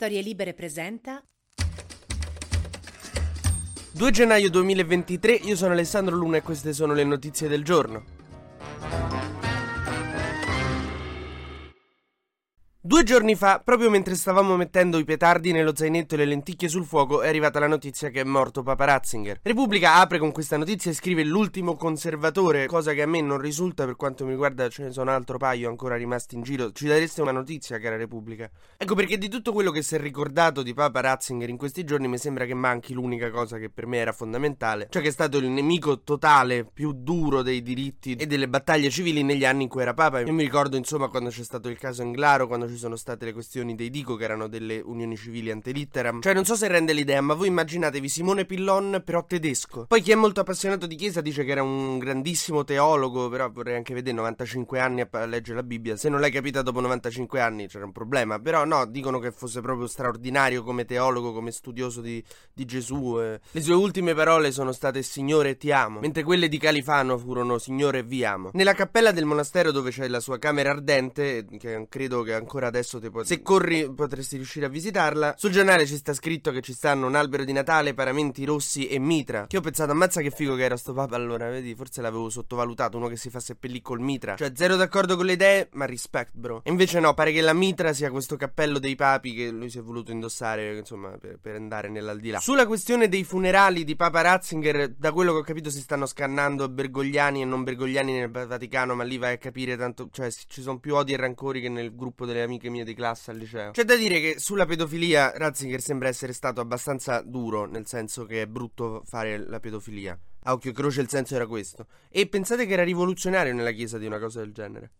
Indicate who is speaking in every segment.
Speaker 1: Storie Libere presenta
Speaker 2: 2 gennaio 2023, io sono Alessandro Luna e queste sono le notizie del giorno. Due giorni fa, proprio mentre stavamo mettendo i petardi nello zainetto e le lenticchie sul fuoco, è arrivata la notizia che è morto Papa Ratzinger. Repubblica apre con questa notizia e scrive l'ultimo conservatore, cosa che a me non risulta, per quanto mi riguarda ce ne sono altro paio ancora rimasti in giro. Ci dareste una notizia, cara Repubblica? Ecco perché di tutto quello che si è ricordato di Papa Ratzinger in questi giorni mi sembra che manchi l'unica cosa che per me era fondamentale, cioè che è stato il nemico totale più duro dei diritti e delle battaglie civili negli anni in cui era Papa. Io mi ricordo insomma quando c'è stato il caso Englaro, quando ci sono state le questioni dei Dico, che erano delle unioni civili antelitteram. Cioè, non so se rende l'idea, ma voi immaginatevi Simone Pillon, però tedesco. Poi chi è molto appassionato di Chiesa dice che era un grandissimo teologo, però vorrei anche vedere 95 anni a leggere la Bibbia. Se non l'hai capita dopo 95 anni c'era un problema. Però no, dicono che fosse proprio straordinario come teologo, come studioso di, di Gesù. Eh. Le sue ultime parole sono state Signore ti amo, mentre quelle di Califano furono Signore vi amo. Nella cappella del monastero dove c'è la sua camera ardente, che credo che ancora adesso te pot- se corri potresti riuscire a visitarla. Sul giornale ci sta scritto che ci stanno un albero di Natale, paramenti rossi e mitra. Che ho pensato, ammazza che figo che era sto papa allora, vedi, forse l'avevo sottovalutato, uno che si fa seppellire col mitra. Cioè, zero d'accordo con le idee, ma respect, bro. E invece no, pare che la mitra sia questo cappello dei papi che lui si è voluto indossare, insomma, per, per andare nell'aldilà. Sulla questione dei funerali di Papa Ratzinger, da quello che ho capito si stanno scannando bergogliani e non bergogliani nel Vaticano, ma lì vai a capire tanto, cioè ci sono più odi e rancori che nel gruppo delle amiche mie di classe al liceo. C'è da dire che sulla pedofilia Ratzinger sembra essere stato abbastanza duro, nel senso che è brutto fare la pedofilia. A occhio e croce il senso era questo. E pensate che era rivoluzionario nella chiesa di una cosa del genere.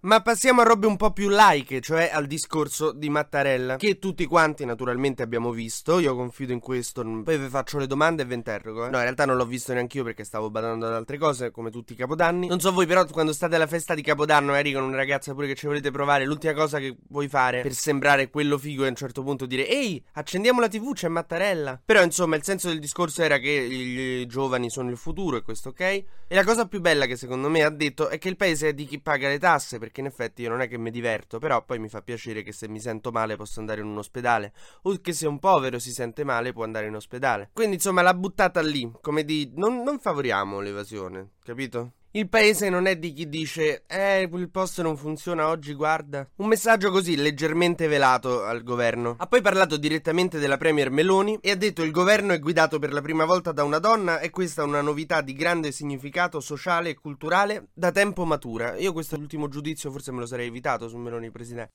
Speaker 2: Ma passiamo a robe un po' più laiche, cioè al discorso di Mattarella, che tutti quanti naturalmente abbiamo visto, io confido in questo, poi vi faccio le domande e vi interrogo. Eh. No, in realtà non l'ho visto neanche io perché stavo badando ad altre cose, come tutti i capodanni. Non so voi però quando state alla festa di capodanno, eri con una ragazza pure che ci volete provare, l'ultima cosa che vuoi fare per sembrare quello figo e a un certo punto dire ehi, accendiamo la tv, c'è Mattarella. Però insomma il senso del discorso era che i giovani sono il futuro e questo ok. E la cosa più bella che secondo me ha detto è che il paese è di chi paga le tasse perché in effetti io non è che mi diverto, però poi mi fa piacere che se mi sento male posso andare in un ospedale, o che se un povero si sente male può andare in ospedale. Quindi insomma l'ha buttata lì, come di non, non favoriamo l'evasione, capito? Il paese non è di chi dice Eh, il posto non funziona oggi, guarda. Un messaggio così leggermente velato al governo. Ha poi parlato direttamente della Premier Meloni e ha detto il governo è guidato per la prima volta da una donna e questa è una novità di grande significato sociale e culturale da tempo matura. Io questo ultimo giudizio forse me lo sarei evitato su Meloni presidente.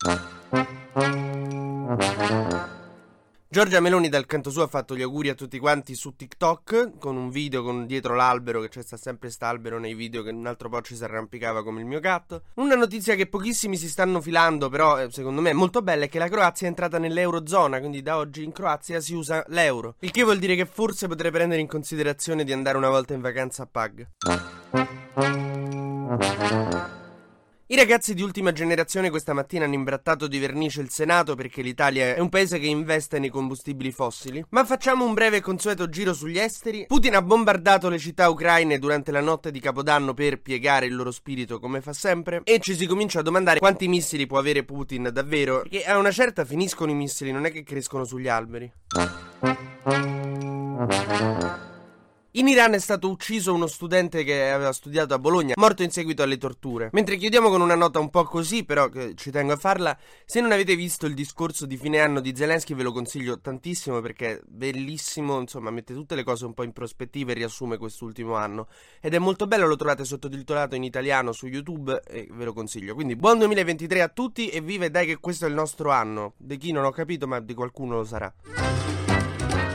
Speaker 2: Giorgia Meloni dal canto suo ha fatto gli auguri a tutti quanti su TikTok con un video con dietro l'albero che c'è sta sempre st'albero nei video che un altro po' ci si arrampicava come il mio gatto. Una notizia che pochissimi si stanno filando però eh, secondo me è molto bella è che la Croazia è entrata nell'Eurozona quindi da oggi in Croazia si usa l'euro. Il che vuol dire che forse potrei prendere in considerazione di andare una volta in vacanza a Pag. I ragazzi di ultima generazione questa mattina hanno imbrattato di vernice il Senato perché l'Italia è un paese che investe nei combustibili fossili. Ma facciamo un breve e consueto giro sugli esteri. Putin ha bombardato le città ucraine durante la notte di Capodanno per piegare il loro spirito come fa sempre. E ci si comincia a domandare quanti missili può avere Putin davvero. Perché a una certa finiscono i missili, non è che crescono sugli alberi. In Iran è stato ucciso uno studente che aveva studiato a Bologna, morto in seguito alle torture. Mentre chiudiamo con una nota un po' così, però ci tengo a farla, se non avete visto il discorso di fine anno di Zelensky ve lo consiglio tantissimo perché è bellissimo, insomma, mette tutte le cose un po' in prospettiva e riassume quest'ultimo anno. Ed è molto bello, lo trovate sottotitolato in italiano su YouTube e ve lo consiglio. Quindi buon 2023 a tutti e vive dai che questo è il nostro anno. Di chi non ho capito, ma di qualcuno lo sarà.